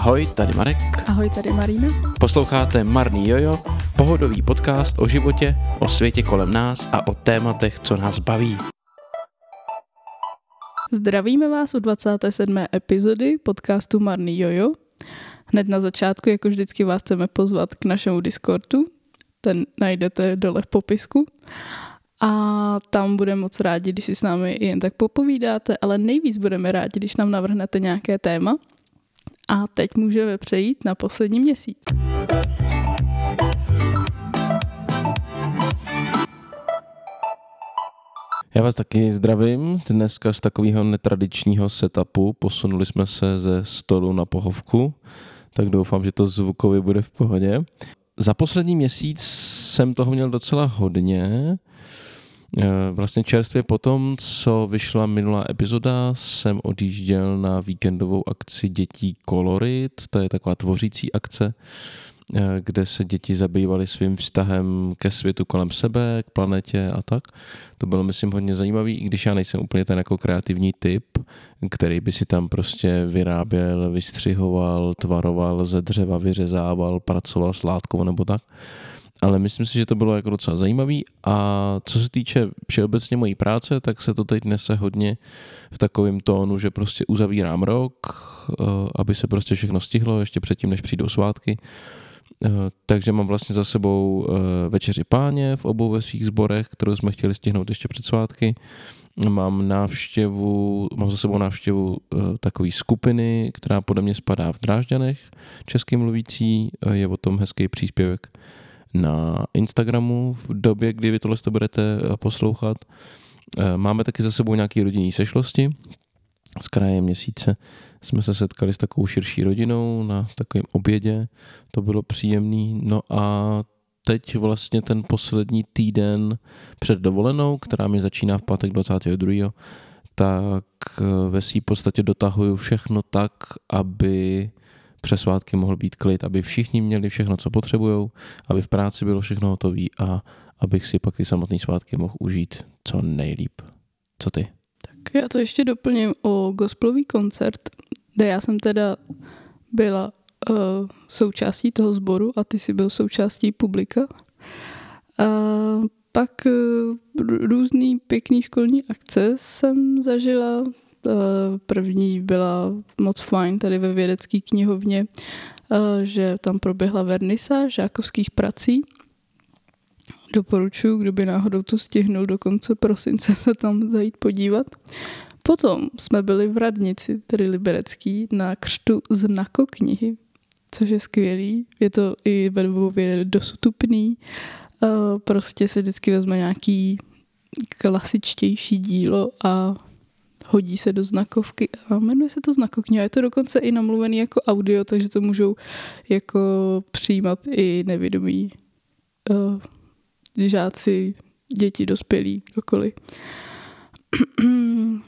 Ahoj, tady Marek. Ahoj, tady Marina. Posloucháte Marný Jojo, pohodový podcast o životě, o světě kolem nás a o tématech, co nás baví. Zdravíme vás u 27. epizody podcastu Marný Jojo. Hned na začátku, jako vždycky, vás chceme pozvat k našemu Discordu. Ten najdete dole v popisku. A tam budeme moc rádi, když si s námi jen tak popovídáte, ale nejvíc budeme rádi, když nám navrhnete nějaké téma. A teď můžeme přejít na poslední měsíc. Já vás taky zdravím. Dneska z takového netradičního setupu posunuli jsme se ze stolu na pohovku, tak doufám, že to zvukově bude v pohodě. Za poslední měsíc jsem toho měl docela hodně. Eh, vlastně čerstvě potom, co vyšla minulá epizoda, jsem odjížděl na víkendovou akci dětí Colorit, to je taková tvořící akce, eh, kde se děti zabývaly svým vztahem ke světu kolem sebe, k planetě a tak. To bylo, myslím, hodně zajímavý, i když já nejsem úplně ten jako kreativní typ, který by si tam prostě vyráběl, vystřihoval, tvaroval, ze dřeva vyřezával, pracoval s látkou nebo tak ale myslím si, že to bylo jako docela zajímavý a co se týče všeobecně mojí práce, tak se to teď nese hodně v takovém tónu, že prostě uzavírám rok, eh, aby se prostě všechno stihlo ještě předtím, než přijdou svátky. Eh, takže mám vlastně za sebou eh, večeři páně v obou ve svých sborech, kterou jsme chtěli stihnout ještě před svátky. Mám návštěvu, mám za sebou návštěvu takové skupiny, která podle mě spadá v Drážďanech, český mluvící, je o tom hezký příspěvek na Instagramu v době, kdy vy tohle budete eh, poslouchat. Eh, máme taky za sebou nějaké rodinní sešlosti. Z kraje měsíce jsme se setkali s takovou širší rodinou na takovém obědě. To bylo příjemný. No a teď vlastně ten poslední týden před dovolenou, která mi začíná v pátek 22. tak eh, ve svý podstatě dotahuju všechno tak, aby přes svátky mohl být klid, aby všichni měli všechno, co potřebují, aby v práci bylo všechno hotové a abych si pak ty samotné svátky mohl užít co nejlíp. Co ty? Tak já to ještě doplním o gospelový koncert, kde já jsem teda byla uh, součástí toho sboru a ty jsi byl součástí publika. Uh, pak uh, různý pěkný školní akce jsem zažila, Eh, první byla moc fajn tady ve vědecké knihovně, eh, že tam proběhla vernisa žákovských prací. Doporučuji, kdo by náhodou to stihnul do konce prosince se tam zajít podívat. Potom jsme byli v Radnici, tedy Liberecký, na křtu znakoknihy, což je skvělý. Je to i ve dostupný. Eh, prostě se vždycky vezme nějaký klasičtější dílo a hodí se do znakovky a jmenuje se to znakokniha. Je to dokonce i namluvený jako audio, takže to můžou jako přijímat i nevědomí uh, žáci, děti, dospělí, kdokoliv.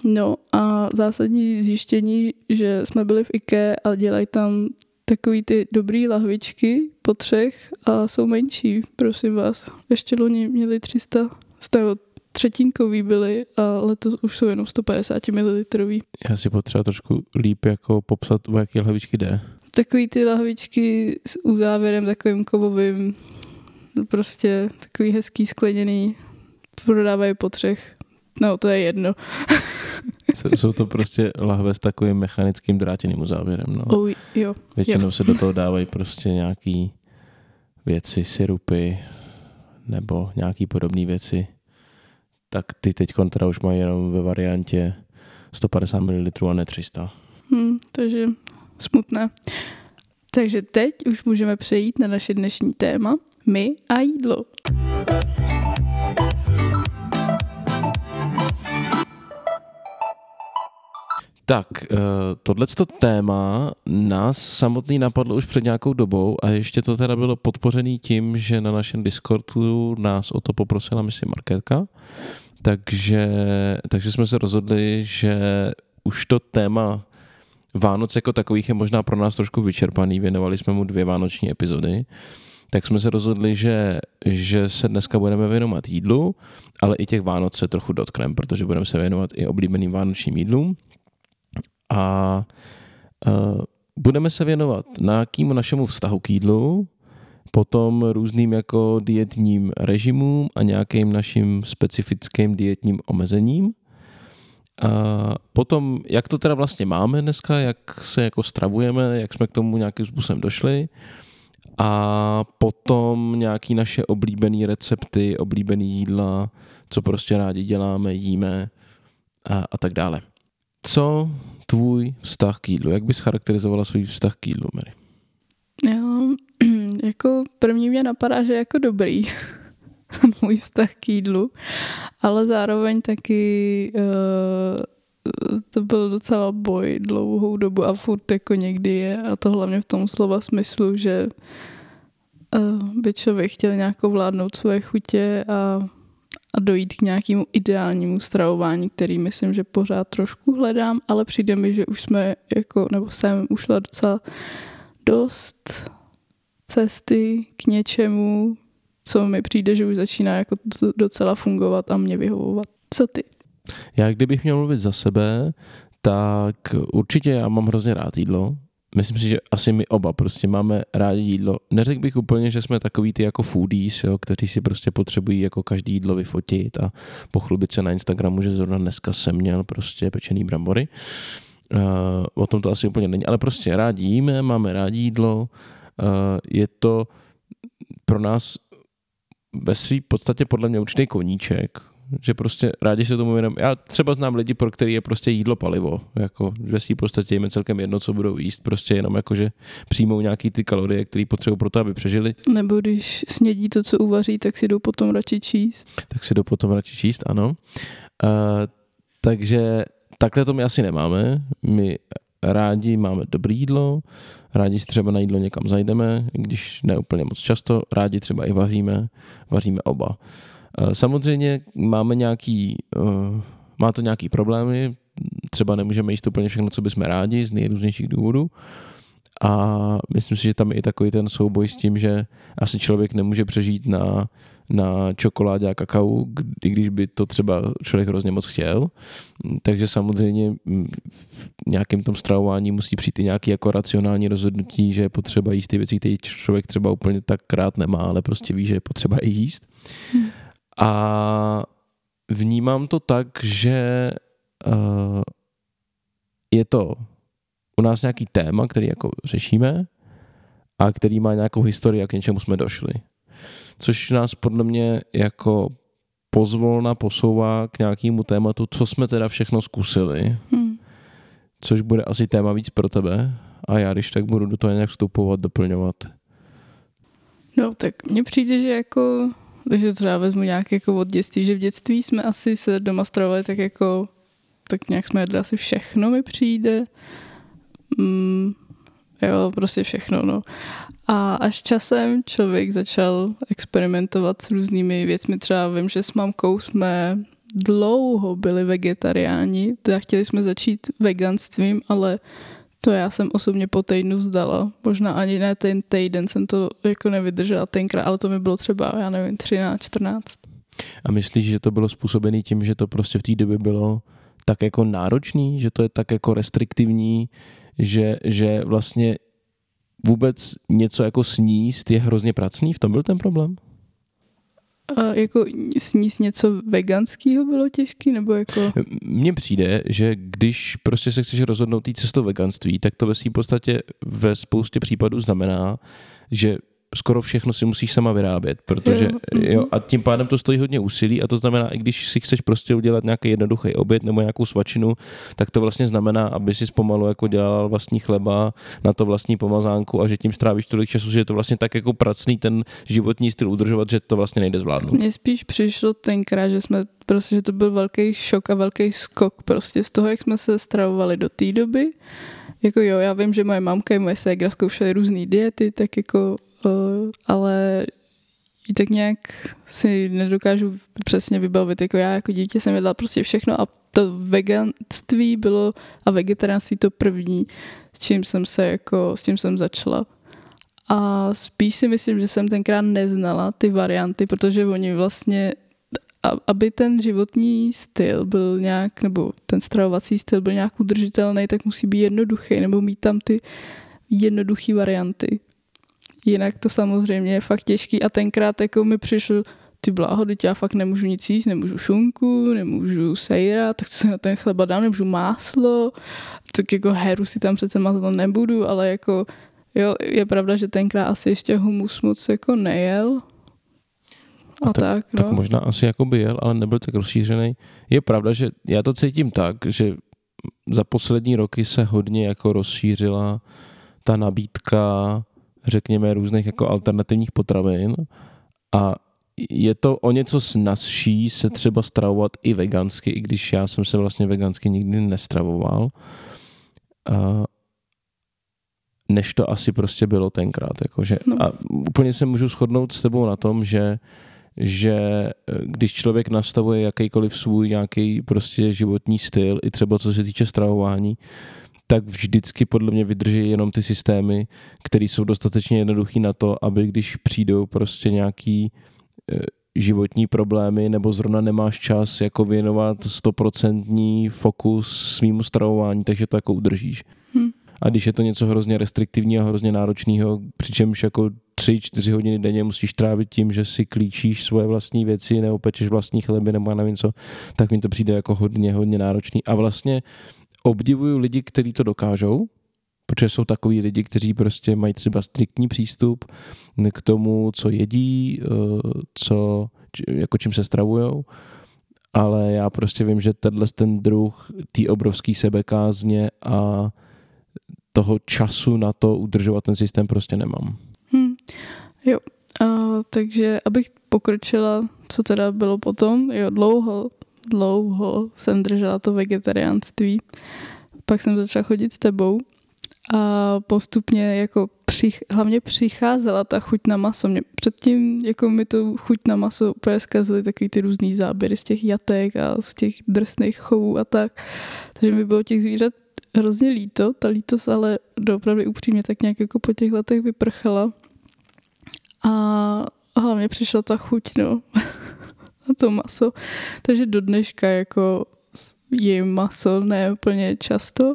No a zásadní zjištění, že jsme byli v IKE a dělají tam takový ty dobrý lahvičky po třech a jsou menší, prosím vás. Ještě loni měli 300, z toho třetinkový byly a letos už jsou jenom 150 ml. Já si potřeba trošku líp jako popsat, o jaké lahvičky jde. Takový ty lahvičky s uzávěrem takovým kovovým, prostě takový hezký skleněný, prodávají po třech. No, to je jedno. Jsou to prostě lahve s takovým mechanickým drátěným uzávěrem. No. Oh, jo. Většinou jo. se do toho dávají prostě nějaký věci, syrupy nebo nějaký podobné věci tak ty teď teda už mají jenom ve variantě 150 ml a ne 300. Hmm, takže smutné. Takže teď už můžeme přejít na naše dnešní téma my a jídlo. Tak, eh, tohleto téma nás samotný napadlo už před nějakou dobou a ještě to teda bylo podpořený tím, že na našem Discordu nás o to poprosila, myslím, Marketka. Takže, takže jsme se rozhodli, že už to téma Vánoc jako takových je možná pro nás trošku vyčerpaný, věnovali jsme mu dvě vánoční epizody, tak jsme se rozhodli, že, že se dneska budeme věnovat jídlu, ale i těch Vánoc se trochu dotkneme, protože budeme se věnovat i oblíbeným vánočním jídlům. A uh, budeme se věnovat nějakému našemu vztahu k jídlu, potom různým jako dietním režimům a nějakým našim specifickým dietním omezením. A potom, jak to teda vlastně máme dneska, jak se jako stravujeme, jak jsme k tomu nějakým způsobem došli a potom nějaký naše oblíbené recepty, oblíbené jídla, co prostě rádi děláme, jíme a, a tak dále. Co tvůj vztah k jídlu? Jak bys charakterizovala svůj vztah k jídlu, Mary? Jako první mě napadá, že jako dobrý můj vztah k jídlu, ale zároveň taky uh, to byl docela boj dlouhou dobu a furt jako někdy je. A to hlavně v tom slova smyslu, že uh, by člověk chtěl nějakou vládnout svoje chutě a, a dojít k nějakému ideálnímu stravování, který myslím, že pořád trošku hledám, ale přijde mi, že už jsme jako, nebo jsem ušla docela dost cesty k něčemu, co mi přijde, že už začíná jako docela fungovat a mě vyhovovat. Co ty? Já kdybych měl mluvit za sebe, tak určitě já mám hrozně rád jídlo. Myslím si, že asi my oba prostě máme rádi jídlo. Neřekl bych úplně, že jsme takový ty jako foodies, jo, kteří si prostě potřebují jako každý jídlo vyfotit a pochlubit se na Instagramu, že zrovna dneska jsem měl prostě pečený brambory. Uh, o tom to asi úplně není, ale prostě rádi jíme, máme rádi jídlo. Uh, je to pro nás ve své podstatě podle mě určitý koníček, že prostě rádi se tomu jenom, já třeba znám lidi, pro který je prostě jídlo palivo, jako ve svým podstatě jim celkem jedno, co budou jíst, prostě jenom jako, že přijmou nějaký ty kalorie, které potřebují pro to, aby přežili. Nebo když snědí to, co uvaří, tak si jdou potom radši číst. Tak si jdou potom radši číst, ano. Uh, takže takhle to my asi nemáme. My rádi máme dobré jídlo, rádi si třeba na jídlo někam zajdeme, když ne úplně moc často, rádi třeba i vaříme, vaříme oba. Eh, samozřejmě máme nějaký, eh, má to nějaký problémy, třeba nemůžeme jíst úplně všechno, co bychom rádi z nejrůznějších důvodů. A myslím si, že tam je i takový ten souboj s tím, že asi člověk nemůže přežít na, na čokoládě a kakao, i když by to třeba člověk hrozně moc chtěl. Takže samozřejmě v nějakém tom stravování musí přijít i nějaký jako racionální rozhodnutí, že je potřeba jíst ty věci, které člověk třeba úplně tak krát nemá, ale prostě ví, že je potřeba i jíst. Hmm. A vnímám to tak, že uh, je to u nás nějaký téma, který jako řešíme a který má nějakou historii, jak k něčemu jsme došli. Což nás podle mě jako pozvolna posouvá k nějakému tématu, co jsme teda všechno zkusili. Hmm. Což bude asi téma víc pro tebe a já když tak budu do toho nějak vstupovat, doplňovat. No tak mně přijde, že jako takže třeba vezmu nějak jako od dětství, že v dětství jsme asi se doma stravovali tak jako, tak nějak jsme jedli asi všechno mi přijde. Mm, jo, prostě všechno, no. A až časem člověk začal experimentovat s různými věcmi. Třeba vím, že s mamkou jsme dlouho byli vegetariáni, teda chtěli jsme začít veganstvím, ale to já jsem osobně po týdnu vzdala. Možná ani ne ten týden jsem to jako nevydržela tenkrát, ale to mi bylo třeba, já nevím, 13, 14. A myslíš, že to bylo způsobené tím, že to prostě v té době bylo tak jako náročný, že to je tak jako restriktivní, že, že vlastně vůbec něco jako sníst je hrozně pracný? V tom byl ten problém? A jako sníst něco veganského bylo těžký, nebo jako... Mně přijde, že když prostě se chceš rozhodnout tý cestou veganství, tak to ve svým podstatě ve spoustě případů znamená, že skoro všechno si musíš sama vyrábět, protože jo, jo, mhm. a tím pádem to stojí hodně úsilí a to znamená, i když si chceš prostě udělat nějaký jednoduchý oběd nebo nějakou svačinu, tak to vlastně znamená, aby si pomalu jako dělal vlastní chleba na to vlastní pomazánku a že tím strávíš tolik času, že je to vlastně tak jako pracný ten životní styl udržovat, že to vlastně nejde zvládnout. Mně spíš přišlo tenkrát, že jsme prostě, že to byl velký šok a velký skok prostě z toho, jak jsme se stravovali do té doby. Jako jo, já vím, že moje mamka i moje ségra zkoušely různé diety, tak jako ale tak nějak si nedokážu přesně vybavit. Jako já jako dítě jsem jedla prostě všechno a to veganství bylo a vegetariánství to první, s čím jsem se jako, s tím jsem začala. A spíš si myslím, že jsem tenkrát neznala ty varianty, protože oni vlastně, aby ten životní styl byl nějak, nebo ten stravovací styl byl nějak udržitelný, tak musí být jednoduchý, nebo mít tam ty jednoduché varianty. Jinak to samozřejmě je fakt těžký a tenkrát jako mi přišlo, ty bláho, teď já fakt nemůžu nic jíst, nemůžu šunku, nemůžu sejra, tak co se na ten chleba dám, nemůžu máslo, tak jako heru si tam přece mazat nebudu, ale jako jo, je pravda, že tenkrát asi ještě humus moc jako nejel, a, a tak, tak, no. tak možná asi jako by jel, ale nebyl tak rozšířený. Je pravda, že já to cítím tak, že za poslední roky se hodně jako rozšířila ta nabídka, řekněme, různých jako alternativních potravin a je to o něco snazší se třeba stravovat i vegansky, i když já jsem se vlastně vegansky nikdy nestravoval, než to asi prostě bylo tenkrát. Jakože, no. A úplně se můžu shodnout s tebou na tom, že že eh, když člověk nastavuje jakýkoliv svůj nějaký prostě životní styl, i třeba co se týče stravování, tak vždycky podle mě vydrží jenom ty systémy, které jsou dostatečně jednoduché na to, aby když přijdou prostě nějaký eh, životní problémy nebo zrovna nemáš čas jako věnovat stoprocentní fokus svýmu stravování, takže to jako udržíš. Hmm. A když je to něco hrozně restriktivního a hrozně náročného, přičemž jako tři, čtyři hodiny denně musíš trávit tím, že si klíčíš svoje vlastní věci, neopečeš vlastní chleby nebo nevím co, tak mi to přijde jako hodně, hodně náročný. A vlastně obdivuju lidi, kteří to dokážou, protože jsou takový lidi, kteří prostě mají třeba striktní přístup k tomu, co jedí, eh, co, jako čím se stravujou, ale já prostě vím, že tenhle ten druh té obrovský sebekázně a toho času na to udržovat ten systém prostě nemám. Hmm. Jo, a, takže abych pokročila, co teda bylo potom, jo, dlouho, dlouho jsem držela to vegetariánství, pak jsem začala chodit s tebou a postupně jako přich, hlavně přicházela ta chuť na maso. Mě předtím jako mi tu chuť na maso úplně zkazily takový ty různý záběry z těch jatek a z těch drsných chovů a tak. Takže mi bylo těch zvířat hrozně líto, ta lítost ale doopravdy upřímně tak nějak jako po těch letech vyprchala. A hlavně přišla ta chuť, no, a to maso. Takže do dneška jako jím maso ne úplně často,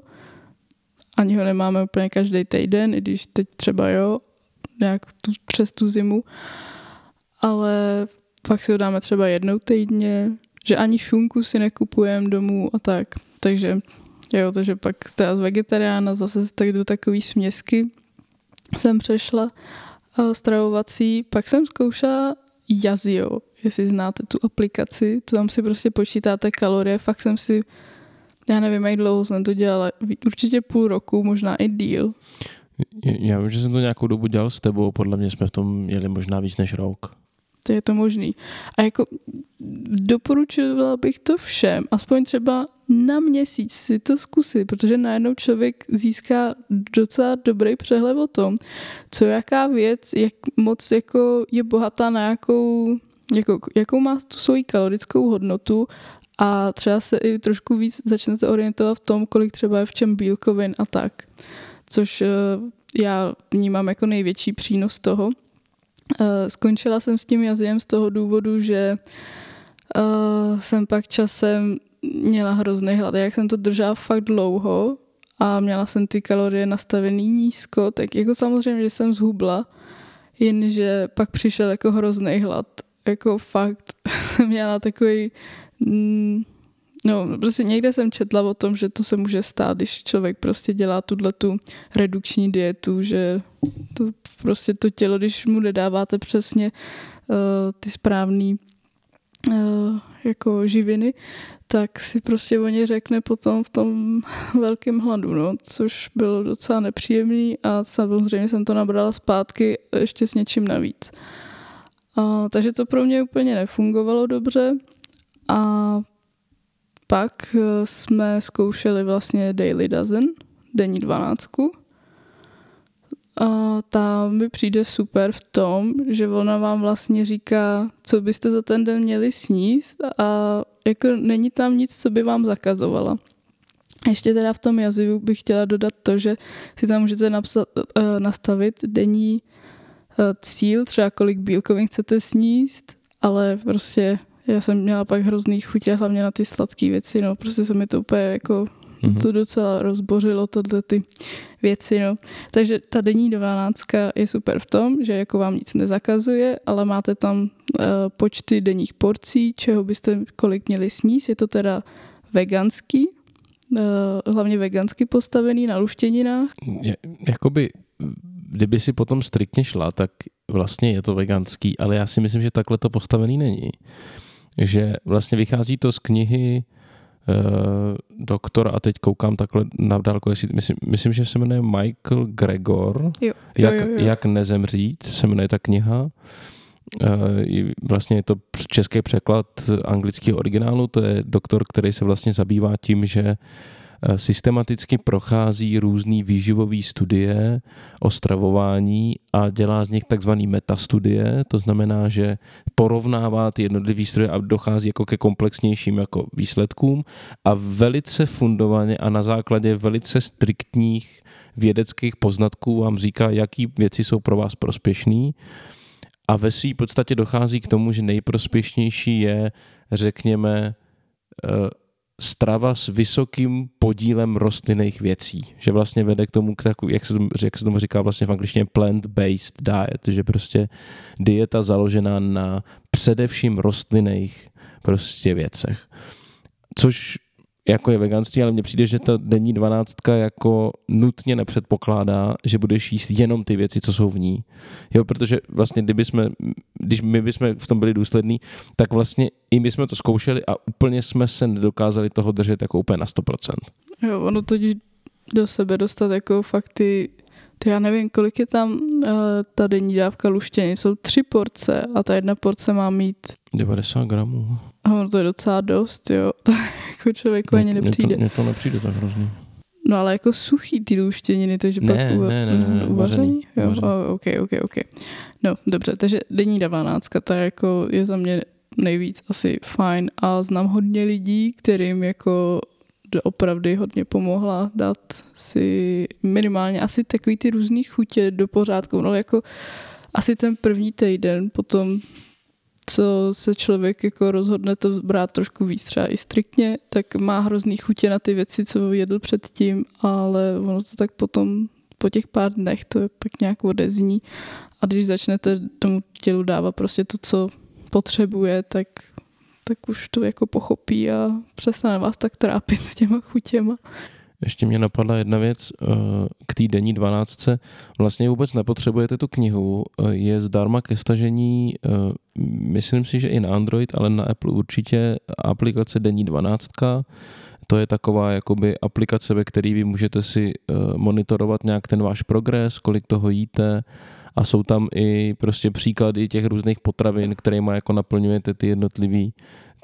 ani ho nemáme úplně každý týden, i když teď třeba jo, nějak tu, přes tu zimu, ale pak si ho dáme třeba jednou týdně, že ani šunku si nekupujeme domů a tak. Takže jo, takže pak teda z vegetariána zase tak do takové směsky jsem přešla uh, stravovací, pak jsem zkoušela Yazio, jestli znáte tu aplikaci, to tam si prostě počítáte kalorie, fakt jsem si já nevím, jak dlouho jsem to dělala, určitě půl roku, možná i díl. Já vím, že jsem to nějakou dobu dělal s tebou, podle mě jsme v tom jeli možná víc než rok. To je to možný. A jako doporučovala bych to všem, aspoň třeba na měsíc si to zkusit, protože najednou člověk získá docela dobrý přehled o tom, co jaká věc, jak moc jako je bohatá na jakou, jako, jakou má tu svoji kalorickou hodnotu a třeba se i trošku víc začnete orientovat v tom, kolik třeba je v čem bílkovin a tak. Což eh, já vnímám jako největší přínos toho. Eh, skončila jsem s tím jazykem z toho důvodu, že eh, jsem pak časem měla hrozný hlad. Jak jsem to držela fakt dlouho a měla jsem ty kalorie nastavený nízko, tak jako samozřejmě, že jsem zhubla, jenže pak přišel jako hrozný hlad. Jako fakt měla takový Mm, no, prostě někde jsem četla o tom, že to se může stát, když člověk prostě dělá tuhle tu redukční dietu, že to prostě to tělo, když mu nedáváte přesně uh, ty správné uh, jako živiny, tak si prostě o ně řekne potom v tom velkém hladu, no, což bylo docela nepříjemný a samozřejmě jsem to nabrala zpátky ještě s něčím navíc. Uh, takže to pro mě úplně nefungovalo dobře. A pak eh, jsme zkoušeli vlastně Daily Dozen, denní dvanáctku. A ta mi přijde super v tom, že ona vám vlastně říká, co byste za ten den měli sníst a jako není tam nic, co by vám zakazovala. Ještě teda v tom jazyku bych chtěla dodat to, že si tam můžete napsat, uh, nastavit denní uh, cíl, třeba kolik bílkovin chcete sníst, ale prostě já jsem měla pak hrozný chutě, hlavně na ty sladké věci, no, prostě se mi to úplně jako mm-hmm. to docela rozbořilo tohle ty věci, no. Takže ta denní dvanáctka je super v tom, že jako vám nic nezakazuje, ale máte tam uh, počty denních porcí, čeho byste kolik měli sníst. Je to teda veganský, uh, hlavně vegansky postavený na luštěninách. Je, jakoby, kdyby si potom striktně šla, tak vlastně je to veganský, ale já si myslím, že takhle to postavený není. Že vlastně vychází to z knihy uh, doktora a teď koukám takhle na dálku, jestli, myslím, myslím, že se jmenuje Michael Gregor, jo, jak, jo, jo, jo. jak nezemřít, se jmenuje ta kniha. Uh, vlastně je to český překlad anglického originálu, to je doktor, který se vlastně zabývá tím, že Eh, systematicky prochází různé výživové studie o stravování a dělá z nich takzvaný metastudie, to znamená, že porovnává ty jednotlivé studie a dochází jako ke komplexnějším jako výsledkům a velice fundovaně a na základě velice striktních vědeckých poznatků vám říká, jaký věci jsou pro vás prospěšné. A ve své podstatě dochází k tomu, že nejprospěšnější je, řekněme, eh, strava s vysokým podílem rostlinných věcí, že vlastně vede k tomu, k jak, se tomu, jak se tomu říká vlastně v angličtině plant-based diet, že prostě dieta založená na především rostlinných prostě věcech. Což jako je veganství, ale mně přijde, že ta denní dvanáctka jako nutně nepředpokládá, že budeš jíst jenom ty věci, co jsou v ní. Jo, protože vlastně kdyby jsme, když my bychom v tom byli důslední, tak vlastně i my jsme to zkoušeli a úplně jsme se nedokázali toho držet jako úplně na 100%. Jo, ono totiž do sebe dostat jako fakt ty, ty já nevím, kolik je tam uh, ta denní dávka luštění. Jsou tři porce a ta jedna porce má mít 90 gramů. A ono to je docela dost, jo. To jako člověku ani nepřijde. Mně to, to nepřijde tak hrozný. No ale jako suchý ty luštěniny, takže ne, pak uva- ne, ne, ne, ne, uvařený? Jo, uvařený. oh, ok, ok, ok. No, dobře, takže denní dvanáctka, ta jako je za mě nejvíc asi fajn a znám hodně lidí, kterým jako opravdu hodně pomohla dát si minimálně asi takový ty různý chutě do pořádku. No jako asi ten první týden potom co se člověk jako rozhodne to brát trošku víc třeba i striktně, tak má hrozný chutě na ty věci, co jedl předtím, ale ono to tak potom po těch pár dnech to tak nějak odezní a když začnete tomu tělu dávat prostě to, co potřebuje, tak, tak už to jako pochopí a přestane vás tak trápit s těma chutěma. Ještě mě napadla jedna věc eh, k té denní dvanáctce. Vlastně vůbec nepotřebujete tu knihu, eh, je zdarma ke stažení, eh, myslím si, že i na Android, ale na Apple určitě aplikace denní dvanáctka. To je taková jakoby aplikace, ve které vy můžete si monitorovat nějak ten váš progres, kolik toho jíte a jsou tam i prostě příklady těch různých potravin, kterými jako naplňujete ty jednotlivý,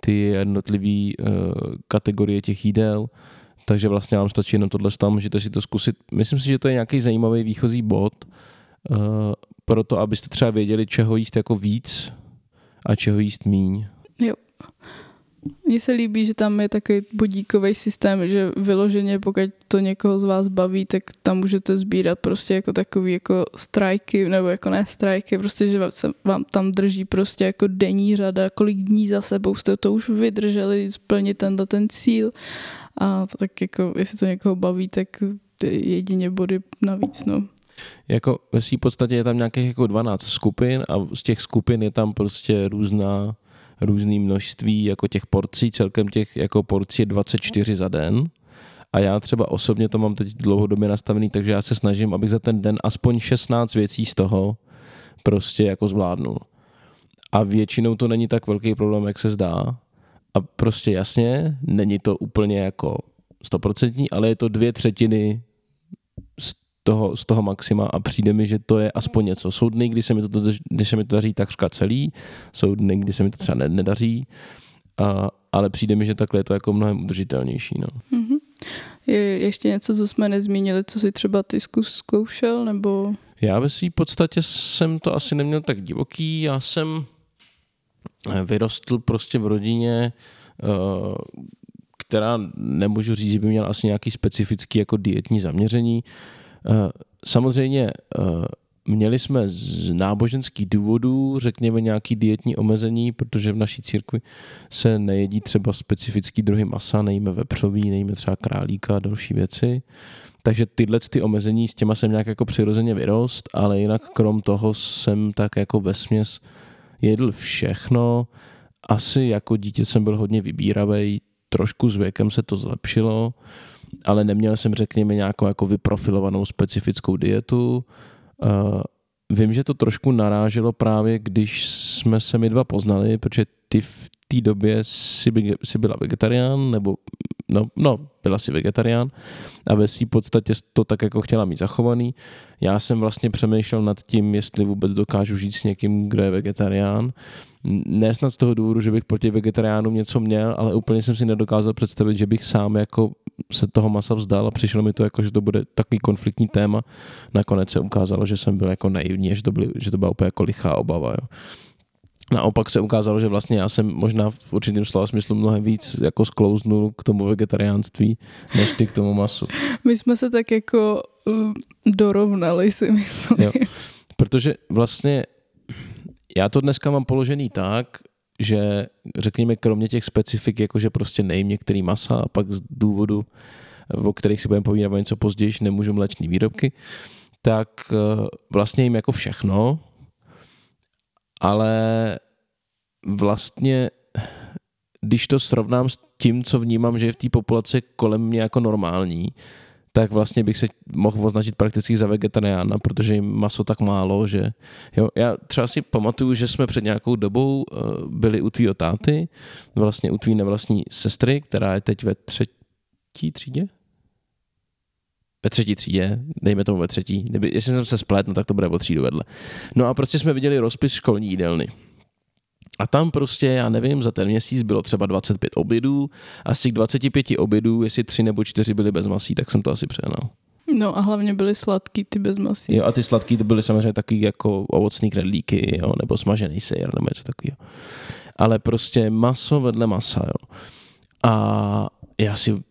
ty jednotlivý kategorie těch jídel takže vlastně vám stačí jenom tohle, tam můžete si to zkusit. Myslím si, že to je nějaký zajímavý výchozí bod uh, pro to, abyste třeba věděli, čeho jíst jako víc a čeho jíst míň. Jo. Mně se líbí, že tam je takový budíkový systém, že vyloženě, pokud to někoho z vás baví, tak tam můžete sbírat prostě jako takový jako strajky, nebo jako ne strajky, prostě, že se vám tam drží prostě jako denní řada, kolik dní za sebou jste to už vydrželi splnit tenhle ten cíl a tak jako, jestli to někoho baví, tak jedině body navíc, no. Jako ve své podstatě je tam nějakých jako 12 skupin a z těch skupin je tam prostě různá různý množství jako těch porcí, celkem těch jako porcí je 24 za den. A já třeba osobně to mám teď dlouhodobě nastavený, takže já se snažím, abych za ten den aspoň 16 věcí z toho prostě jako zvládnul. A většinou to není tak velký problém, jak se zdá. A prostě jasně, není to úplně jako stoprocentní, ale je to dvě třetiny toho, z toho maxima a přijde mi, že to je aspoň něco. Jsou dny, kdy se mi to, kdy se mi to daří takřka celý, jsou dny, kdy se mi to třeba nedaří, a, ale přijde mi, že takhle je to jako mnohem udržitelnější. No. Mm-hmm. Je ještě něco, co jsme nezmínili, co si třeba ty zkus, zkoušel, nebo... Já ve své podstatě jsem to asi neměl tak divoký, já jsem eh, vyrostl prostě v rodině, eh, která nemůžu říct, že by měla asi nějaký specifický jako dietní zaměření. Eh, samozřejmě měli jsme z náboženských důvodů, řekněme, nějaký dietní omezení, protože v naší církvi se nejedí třeba specifický druhy masa, nejíme vepřový, nejíme třeba králíka a další věci. Takže tyhle ty omezení s těma jsem nějak jako přirozeně vyrost, ale jinak krom toho jsem tak jako vesměs jedl všechno. Asi jako dítě jsem byl hodně vybíravý, trošku s věkem se to zlepšilo, ale neměl jsem, řekněme, nějakou jako vyprofilovanou specifickou dietu. Uh, vím, že to trošku naráželo právě, když jsme se my dva poznali, protože ty v té době jsi, by, jsi byla vegetarián, nebo no, no, byla si vegetarián a ve své podstatě to tak jako chtěla mít zachovaný. Já jsem vlastně přemýšlel nad tím, jestli vůbec dokážu žít s někým, kdo je vegetarián. Ne snad z toho důvodu, že bych proti vegetariánům něco měl, ale úplně jsem si nedokázal představit, že bych sám jako se toho masa vzdal a přišlo mi to jako, že to bude takový konfliktní téma. Nakonec se ukázalo, že jsem byl jako naivní, že to, byly, že to byla úplně jako lichá obava. Jo. Naopak se ukázalo, že vlastně já jsem možná v určitém slova smyslu mnohem víc jako sklouznul k tomu vegetariánství, než ty k tomu masu. My jsme se tak jako uh, dorovnali, si myslím. Jo. Protože vlastně já to dneska mám položený tak, že řekněme kromě těch specifik, jakože prostě nejím některý masa a pak z důvodu, o kterých si budeme povídat něco později, nemůžu mléčný výrobky, tak uh, vlastně jim jako všechno, ale vlastně, když to srovnám s tím, co vnímám, že je v té populaci kolem mě jako normální, tak vlastně bych se mohl označit prakticky za vegetariána, protože jim maso tak málo, že jo, já třeba si pamatuju, že jsme před nějakou dobou uh, byli u tvýho táty, vlastně u tvý nevlastní sestry, která je teď ve třetí třídě, ve třetí třídě, dejme tomu ve třetí, Kdyby, jestli jsem se splet, no tak to bude o třídu vedle. No a prostě jsme viděli rozpis školní jídelny. A tam prostě, já nevím, za ten měsíc bylo třeba 25 obědů a z těch 25 obědů, jestli tři nebo čtyři byly bez masí, tak jsem to asi přehnal. No a hlavně byly sladký ty bez masí. Jo, a ty sladký to byly samozřejmě takový jako ovocný knedlíky, jo, nebo smažený sejr, nebo něco takového. Ale prostě maso vedle masa, jo. A já si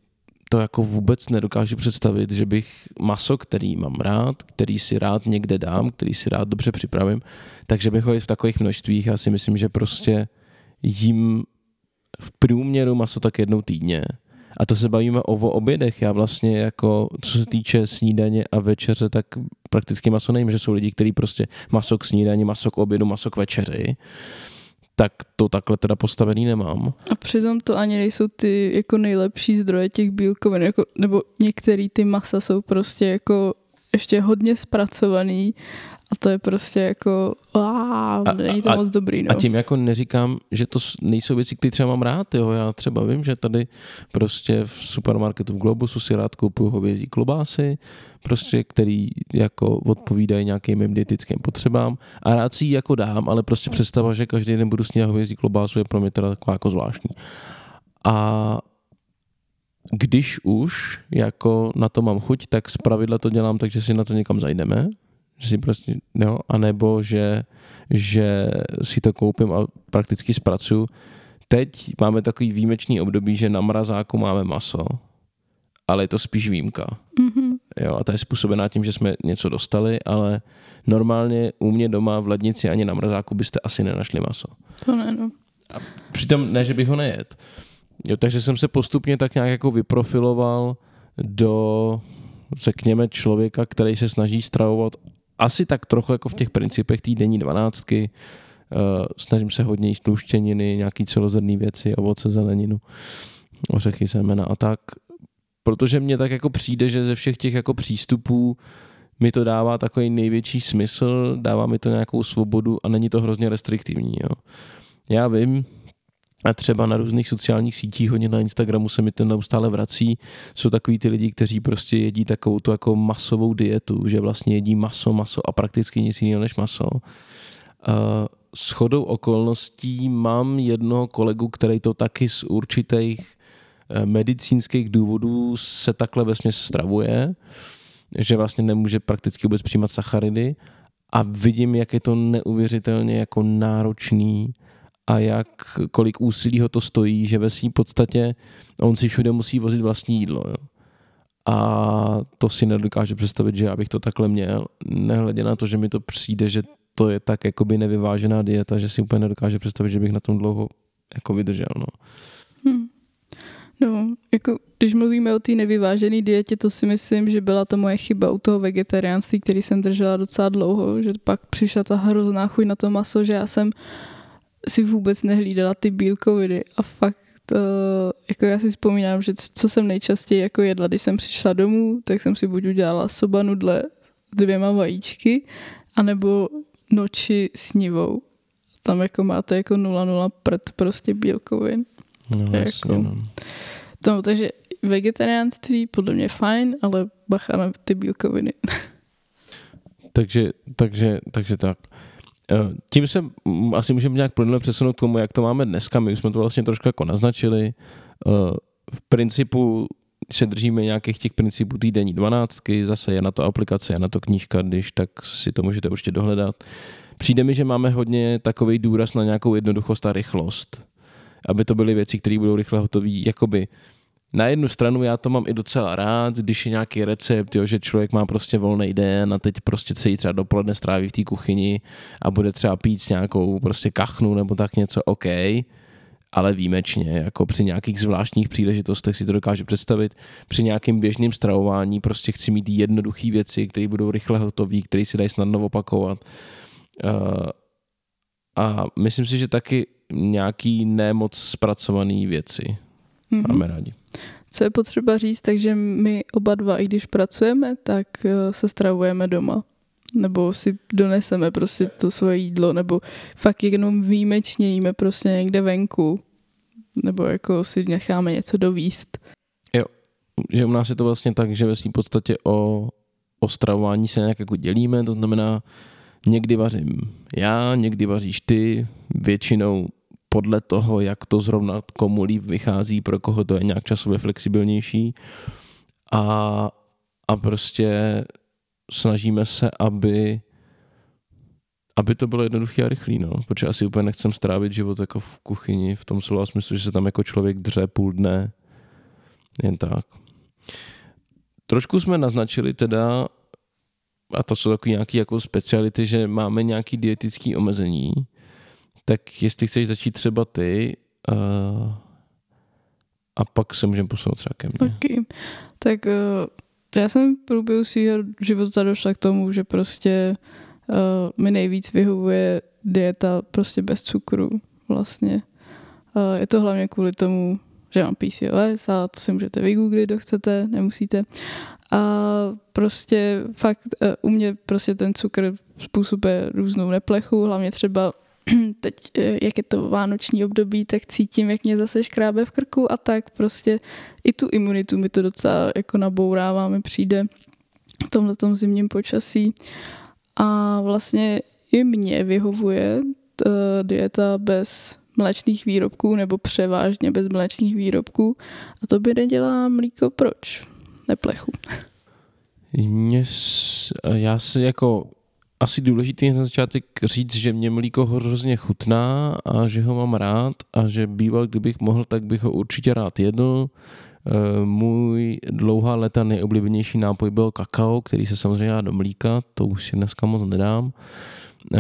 to jako vůbec nedokážu představit, že bych maso, který mám rád, který si rád někde dám, který si rád dobře připravím, takže bych ho v takových množstvích, já si myslím, že prostě jím v průměru maso tak jednou týdně. A to se bavíme o, obědech. Já vlastně jako, co se týče snídaně a večeře, tak prakticky maso nejím, že jsou lidi, kteří prostě maso k snídani, maso k obědu, maso k večeři tak to takhle teda postavený nemám. A přitom to ani nejsou ty jako nejlepší zdroje těch bílkovin, jako, nebo některé ty masa jsou prostě jako ještě hodně zpracovaný a to je prostě jako, a, není to a, moc dobrý. No. A tím jako neříkám, že to nejsou věci, které třeba mám rád. Jo. Já třeba vím, že tady prostě v supermarketu v Globusu si rád kupuju hovězí klobásy, prostě, který jako odpovídají nějakým mým dietickým potřebám a rád si ji jako dám, ale prostě představa, že každý den budu snídat hovězí klobásu je pro mě teda taková jako zvláštní. A když už jako na to mám chuť, tak z pravidla to dělám tak, že si na to někam zajdeme, že si prostě, jo, anebo že, že si to koupím a prakticky zpracuju. Teď máme takový výjimečný období, že na mrazáku máme maso, ale je to spíš výjimka. Mm-hmm. Jo, a to je způsobená tím, že jsme něco dostali, ale normálně u mě doma v lednici ani na mrazáku byste asi nenašli maso. To ne, no. A přitom ne, že bych ho nejet. Jo, takže jsem se postupně tak nějak jako vyprofiloval do, řekněme, člověka, který se snaží stravovat asi tak trochu jako v těch principech té denní dvanáctky. Uh, snažím se hodně jíst tluštěniny, nějaký celozrnný věci, ovoce, zeleninu, ořechy, semena a tak. Protože mně tak jako přijde, že ze všech těch jako přístupů mi to dává takový největší smysl, dává mi to nějakou svobodu a není to hrozně restriktivní. Jo. Já vím, a třeba na různých sociálních sítích, hodně na Instagramu se mi ten neustále vrací, jsou takový ty lidi, kteří prostě jedí takovou tu jako masovou dietu, že vlastně jedí maso, maso a prakticky nic jiného než maso. Uh, chodou okolností mám jednoho kolegu, který to taky z určitých eh, medicínských důvodů se takhle vesměs stravuje, že vlastně nemůže prakticky vůbec přijímat sacharidy a vidím, jak je to neuvěřitelně jako náročný a jak, kolik úsilí ho to stojí, že ve svým podstatě on si všude musí vozit vlastní jídlo. Jo. a to si nedokážu představit, že já bych to takhle měl, nehledě na to, že mi to přijde, že to je tak jakoby nevyvážená dieta, že si úplně nedokážu představit, že bych na tom dlouho jako vydržel. No. Hmm. No, jako když mluvíme o té nevyvážené dietě, to si myslím, že byla to moje chyba u toho vegetariánství, který jsem držela docela dlouho, že pak přišla ta hrozná chuť na to maso, že já jsem si vůbec nehlídala ty bílkoviny a fakt to, jako já si vzpomínám, že co jsem nejčastěji jako jedla, když jsem přišla domů, tak jsem si buď udělala soba nudle s dvěma vajíčky, anebo noči s nivou. Tam jako máte jako 0,0 prd prostě bílkovin. No, Jako- jasně, no. To, takže vegetariánství podle mě fajn, ale bacha na ty bílkoviny. Takže, takže, takže tak. Eh, Tím se asi můžeme nějak plynule přesunout k tomu, jak to máme dneska. My už jsme to vlastně trošku jako naznačili. Eh, V principu se držíme nějakých těch principů týdenní dvanáctky, zase je na to aplikace, je na to knížka, když tak si to můžete určitě dohledat. Přijde mi, že máme hodně takový důraz na nějakou jednoduchost a rychlost. Aby to byly věci, které budou rychle hotové. Jakoby na jednu stranu já to mám i docela rád, když je nějaký recept, jo, že člověk má prostě volný den a teď prostě celý třeba dopoledne stráví v té kuchyni a bude třeba pít nějakou prostě kachnu nebo tak něco, OK, ale výjimečně, jako při nějakých zvláštních příležitostech si to dokážu představit, při nějakém běžném stravování prostě chci mít jednoduché věci, které budou rychle hotové, které si dají snadno opakovat. Uh, a myslím si, že taky nějaký nemoc zpracované věci Mhm. máme rádi. Co je potřeba říct, takže my oba dva, i když pracujeme, tak eh, se stravujeme doma. Nebo si doneseme prostě to svoje jídlo, nebo fakt jenom výjimečně jíme prostě někde venku. Nebo jako si necháme něco dovíst. že u nás je to vlastně tak, že ve svým podstatě o, o stravování se nějak jako dělíme, to znamená, někdy vařím já, někdy vaříš ty, většinou podle toho, jak to zrovna komu líp vychází, pro koho to je nějak časově flexibilnější a, a prostě snažíme se, aby aby to bylo jednoduché a rychlé, no. Protože asi úplně nechcem strávit život jako v kuchyni, v tom slova smyslu, že se tam jako člověk dře půl dne, jen tak. Trošku jsme naznačili teda, a to jsou takové nějaké jako speciality, že máme nějaké dietické omezení, tak jestli chceš začít třeba ty, uh, a pak se můžeme posunout třeba ke mně. Okay. Tak eh, já jsem v průběhu svého života došla k tomu, že prostě uh, mi nejvíc vyhovuje dieta prostě bez cukru vlastně. Uh, je to hlavně kvůli tomu, že mám PCOS a to si můžete vygooglit, kdo chcete, nemusíte. A prostě fakt uh, u mě prostě ten cukr způsobuje různou neplechu, hlavně třeba teď, eh, jak je to vánoční období, tak cítím, jak mě zase škrábe v krku a tak prostě i tu imunitu mi to docela jako nabourává, mi přijde v tomhletom zimním počasí. A vlastně i mě vyhovuje t, dieta bez mléčných výrobků nebo převážně bez mléčných výrobků a to by nedělá mlíko proč? Neplechu. Mě, já si jako asi důležité je na začátek říct, že mě mlíko hrozně chutná a že ho mám rád a že býval, kdybych mohl, tak bych ho určitě rád jedl. Eh, Můj dlouhá léta nejoblíbenější nápoj byl kakao, který se samozřejmě dá do mlíka, to už si dneska moc nedám.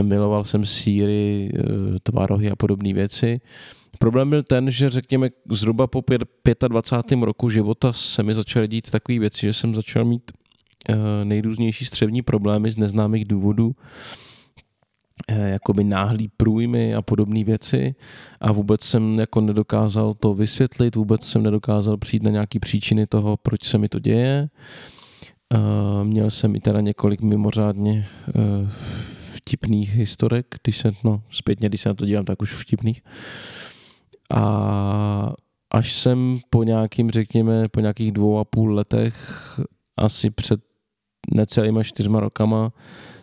Miloval jsem síry, eh, tvárohy a podobné věci. Problém byl ten, že řekněme zhruba po pět- 25. roku života se mi začaly dít takové věci, že jsem začal mít nejrůznější střevní problémy z neznámých důvodů, eh, jakoby náhlý průjmy a podobné věci a vůbec jsem jako nedokázal to vysvětlit, vůbec jsem nedokázal přijít na nějaký příčiny toho, proč se mi to děje. Eh, Měl jsem i teda několik mimořádně eh, vtipných historek, když se, no zpětně, když se na to dívám, tak už vtipných. A až jsem po nějakým, řekněme, po nějakých dvou a půl letech, asi před necelýma čtyřma rokama,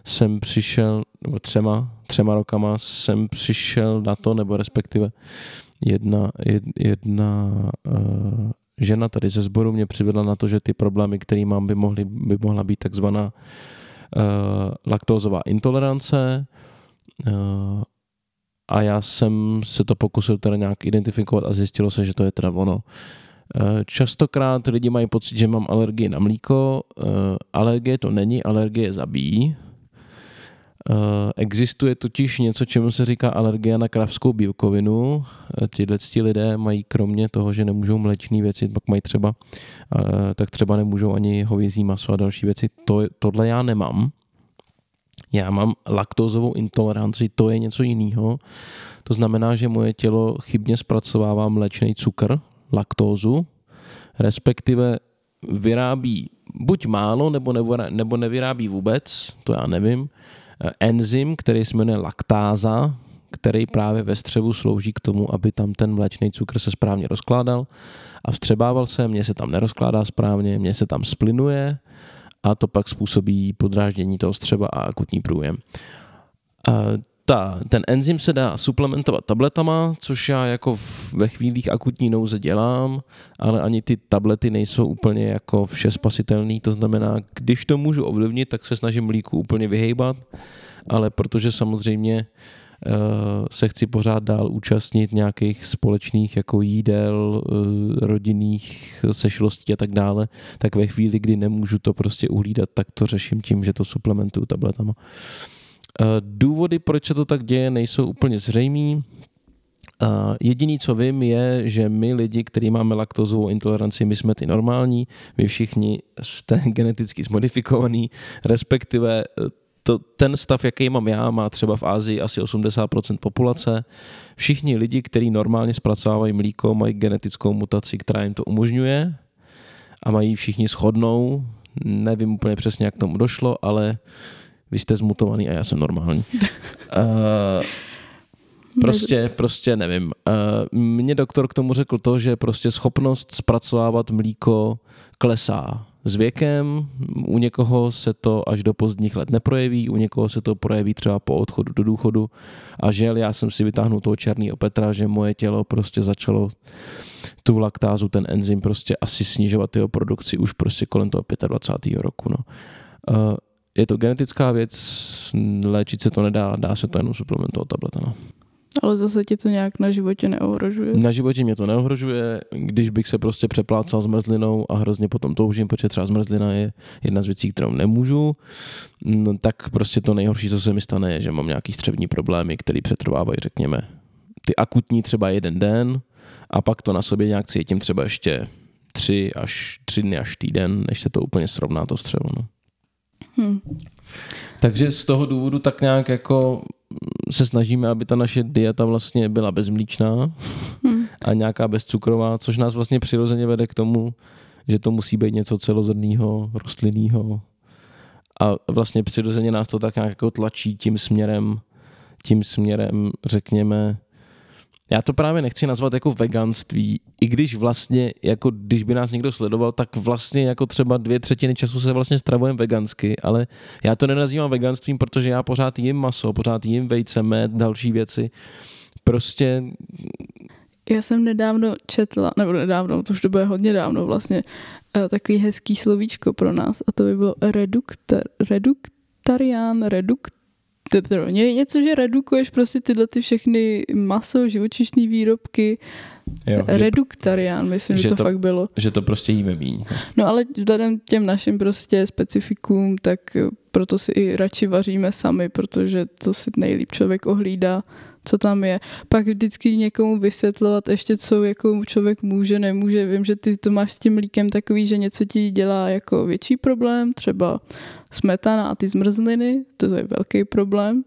jsem přišel, nebo třema, třema rokama jsem přišel na to, nebo respektive jedna, jed, jedna uh, žena tady ze sboru mě přivedla na to, že ty problémy, které mám, by, mohly, by mohla být takzvaná uh, laktózová intolerance. Uh, a já jsem se to pokusil teda nějak identifikovat a zjistilo se, že to je teda ono. Častokrát lidi mají pocit, že mám alergii na mlíko. Alergie to není, alergie zabíjí. Existuje totiž něco, čemu se říká alergie na kravskou bílkovinu. Tyhle lidé mají kromě toho, že nemůžou mléčné věci, pak mají třeba, tak třeba nemůžou ani hovězí maso a další věci. To, tohle já nemám. Já mám laktózovou intoleranci, to je něco jiného. To znamená, že moje tělo chybně zpracovává mléčný cukr, laktózu, respektive vyrábí buď málo, nebo, nebo, nebo nevyrábí vůbec, to já nevím, enzym, který se jmenuje laktáza, který právě ve střevu slouží k tomu, aby tam ten mléčný cukr se správně rozkládal a vstřebával se, mně se tam nerozkládá správně, mně se tam splinuje a to pak způsobí podráždění toho střeba a akutní průjem. A ta, ten enzym se dá suplementovat tabletama, což já jako v, ve chvílích akutní nouze dělám, ale ani ty tablety nejsou úplně jako vše spasitelný, to znamená, když to můžu ovlivnit, tak se snažím mlíku úplně vyhejbat, ale protože samozřejmě uh, se chci pořád dál účastnit nějakých společných jako jídel, uh, rodinných sešlostí a tak dále, tak ve chvíli, kdy nemůžu to prostě uhlídat, tak to řeším tím, že to suplementuju tabletama. Eh, důvody, proč se to tak děje, nejsou úplně zřejmý. Uh, jediný, co vím, je, že my lidi, kteří máme laktozovou intoleranci, my jsme ty normální, vy všichni jste geneticky zmodifikovaný, respektive eh, to, ten stav, jaký mám já, má třeba v Ázii asi 80% populace. Všichni lidi, kteří normálně zpracovávají mlíko, mají genetickou mutaci, která jim to umožňuje a mají všichni shodnou. Nevím úplně přesně, jak tomu došlo, ale vy jste zmutovaný a já jsem normální. Uh, Prostě, prostě nevím. Uh, Mně doktor k tomu řekl to, že prostě schopnost zpracovávat mlíko klesá s věkem, u někoho se to až do pozdních let neprojeví, u někoho se to projeví třeba po odchodu do důchodu a žel, já jsem si vytáhnul toho černého Petra, že moje tělo prostě začalo tu laktázu, ten enzym prostě asi snižovat jeho produkci už prostě kolem toho 25. roku. No. Je to genetická věc, léčit se to nedá, dá se to jenom suplementovat tabletama. Ale zase ti to nějak na životě neohrožuje? Na životě mě to neohrožuje, když bych se prostě přeplácal zmrzlinou a hrozně potom toužím, protože třeba zmrzlina je jedna z věcí, kterou nemůžu, no, tak prostě to nejhorší, co se mi stane, je, že mám nějaký střevní problémy, které přetrvávají, řekněme, ty akutní třeba jeden den a pak to na sobě nějak cítím třeba ještě tři až tři dny až týden, než se to úplně srovná to střevo. No. Hmm. Takže z toho důvodu tak nějak jako se snažíme, aby ta naše dieta vlastně byla bezmlíčná hmm. a nějaká bezcukrová, což nás vlastně přirozeně vede k tomu, že to musí být něco celozrnného, rostlinného. A vlastně přirozeně nás to tak nějak jako tlačí tím směrem, tím směrem, řekněme, já to právě nechci nazvat jako veganství, i když vlastně, jako když by nás někdo sledoval, tak vlastně jako třeba dvě třetiny času se vlastně stravujeme vegansky, ale já to nenazývám veganstvím, protože já pořád jim maso, pořád jim vejce, med, další věci. Prostě já jsem nedávno četla, nebo nedávno, to už to bude hodně dávno vlastně, eh, takový hezký slovíčko pro nás a to by bylo reduktar, reduktarián, redukt, je něco, že redukuješ prostě tyhle ty všechny maso, živočišní výrobky. Jo, Reduktarián, myslím, že, že to, to fakt bylo. Že to prostě jíme míň. No ale vzhledem těm našim prostě specifikům, tak proto si i radši vaříme sami, protože to si nejlíp člověk ohlídá, co tam je. Pak vždycky někomu vysvětlovat ještě, co jako člověk může, nemůže. Vím, že ty to máš s tím mlíkem takový, že něco ti dělá jako větší problém, třeba smetana a ty zmrzliny, to je velký problém,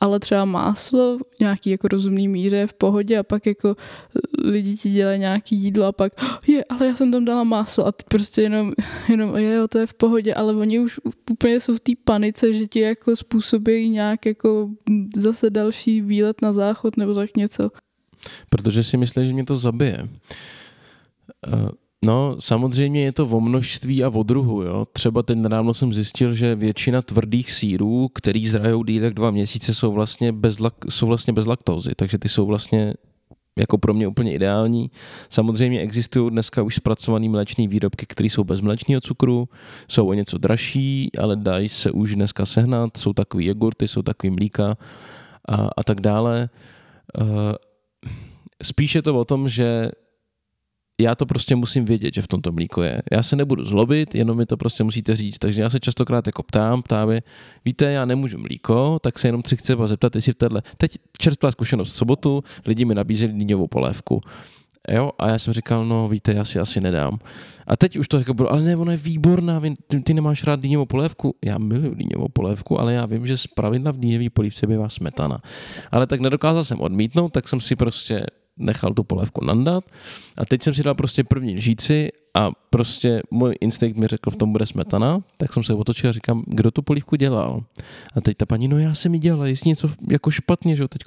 ale třeba máslo v nějaký jako rozumný míře v pohodě a pak jako lidi ti dělají nějaký jídlo a pak je, ale já jsem tam dala máslo a ty prostě jenom, jenom je, jo, to je v pohodě, ale oni už úplně jsou v té panice, že ti jako způsobí nějak jako zase další výlet na záchod nebo tak něco. Protože si myslí, že mě to zabije. Uh No, samozřejmě je to o množství a o druhu. Jo. Třeba teď nedávno jsem zjistil, že většina tvrdých sírů, který zrajou díl jak dva měsíce, jsou vlastně, bez, jsou vlastně bez laktózy, takže ty jsou vlastně jako pro mě úplně ideální. Samozřejmě existují dneska už zpracované mléčné výrobky, které jsou bez mléčného cukru, jsou o něco dražší, ale dají se už dneska sehnat, jsou takový jogurty, jsou takový mlíka a, a tak dále. Uh, spíš je to o tom, že já to prostě musím vědět, že v tomto mlíko je. Já se nebudu zlobit, jenom mi to prostě musíte říct. Takže já se častokrát jako ptám, ptám je, víte, já nemůžu mlíko, tak se jenom chci třeba zeptat, jestli v téhle, teď čerstvá zkušenost v sobotu, lidi mi nabízeli dýňovou polévku. Jo, a já jsem říkal, no víte, já si asi nedám. A teď už to jako bylo, ale ne, ona je výborná, ty, ty nemáš rád dýňovou polévku. Já miluji dýňovou polévku, ale já vím, že z pravidla v dýňové polívce bývá smetana. Ale tak nedokázal jsem odmítnout, tak jsem si prostě nechal tu polévku nandat a teď jsem si dal prostě první lžíci a prostě můj instinkt mi řekl, v tom bude smetana, tak jsem se otočil a říkám, kdo tu polívku dělal? A teď ta paní, no já jsem mi dělala, jestli něco jako špatně, že jo, teď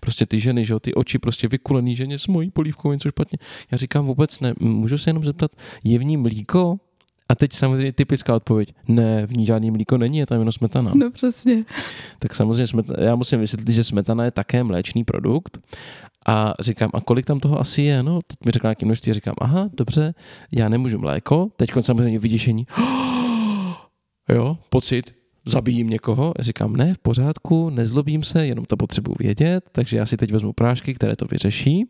prostě ty ženy, že jo, ty oči prostě vykulený ženě s mojí polívkou něco špatně. Já říkám vůbec ne, můžu se jenom zeptat, je v ní mlíko? A teď samozřejmě typická odpověď, ne, v ní žádný mlíko není, je tam jenom smetana. No přesně. Tak samozřejmě smetana, já musím vysvětlit, že smetana je také mléčný produkt a říkám, a kolik tam toho asi je? No, teď mi řekla nějaké množství, říkám, aha, dobře, já nemůžu mléko, teď samozřejmě vyděšení, jo, pocit, zabijím někoho, já říkám, ne, v pořádku, nezlobím se, jenom to potřebuji vědět, takže já si teď vezmu prášky, které to vyřeší.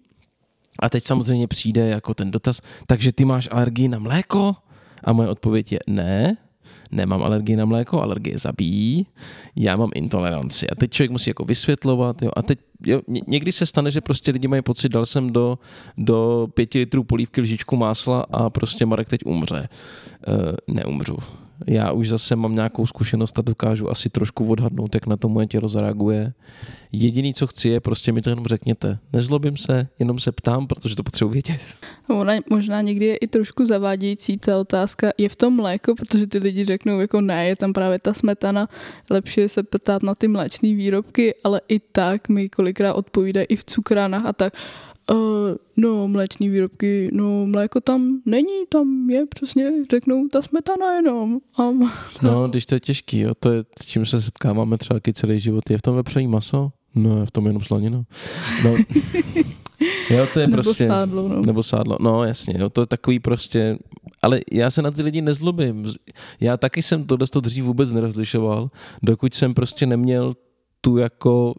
A teď samozřejmě přijde jako ten dotaz, takže ty máš alergii na mléko? A moje odpověď je ne, nemám alergii na mléko, alergie zabíjí, já mám intoleranci. A teď člověk musí jako vysvětlovat, jo, a teď jo, někdy se stane, že prostě lidi mají pocit, dal jsem do, do pěti litrů polívky lžičku másla a prostě Marek teď umře. E, neumřu já už zase mám nějakou zkušenost a dokážu asi trošku odhadnout, jak na to moje tělo zareaguje. Jediný, co chci, je prostě mi to jenom řekněte. Nezlobím se, jenom se ptám, protože to potřebuji vědět. Ona možná někdy je i trošku zavádějící ta otázka, je v tom mléko, protože ty lidi řeknou jako ne, je tam právě ta smetana, lepší je se ptát na ty mléčné výrobky, ale i tak mi kolikrát odpovídají i v cukránách a tak Uh, no, mléční výrobky, no, mléko tam není, tam je přesně, řeknou, ta smetana jenom. Um, no, když to je těžký, jo, to je, s čím se setkáváme třeba celý život. Je v tom vepření maso? No, je v tom jenom slanina. No, jo, to je nebo prostě... sádlo, no. Nebo sádlo, no jasně, jo, to je takový prostě... Ale já se na ty lidi nezlobím. Já taky jsem tohle dřív vůbec nerozlišoval, dokud jsem prostě neměl tu jako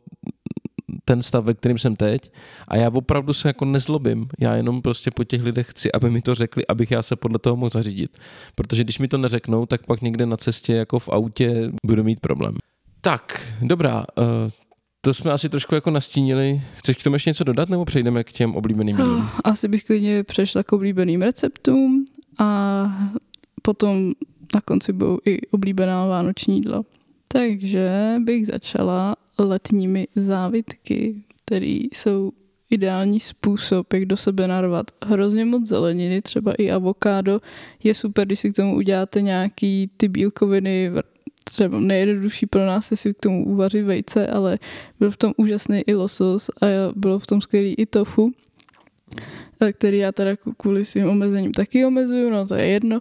ten stav, ve kterým jsem teď a já opravdu se jako nezlobím. Já jenom prostě po těch lidech chci, aby mi to řekli, abych já se podle toho mohl zařídit. Protože když mi to neřeknou, tak pak někde na cestě jako v autě budu mít problém. Tak, dobrá, uh, to jsme asi trošku jako nastínili. Chceš k tomu ještě něco dodat, nebo přejdeme k těm oblíbeným jídlům? Ah, asi bych klidně přešla k oblíbeným receptům a potom na konci budou i oblíbená vánoční jídla. Takže bych začala letními závitky, které jsou ideální způsob, jak do sebe narvat hrozně moc zeleniny, třeba i avokádo. Je super, když si k tomu uděláte nějaký ty bílkoviny, třeba nejjednodušší pro nás je si k tomu uvařit vejce, ale byl v tom úžasný i losos a bylo v tom skvělý i tofu, který já teda kvůli svým omezením taky omezuju, no to je jedno.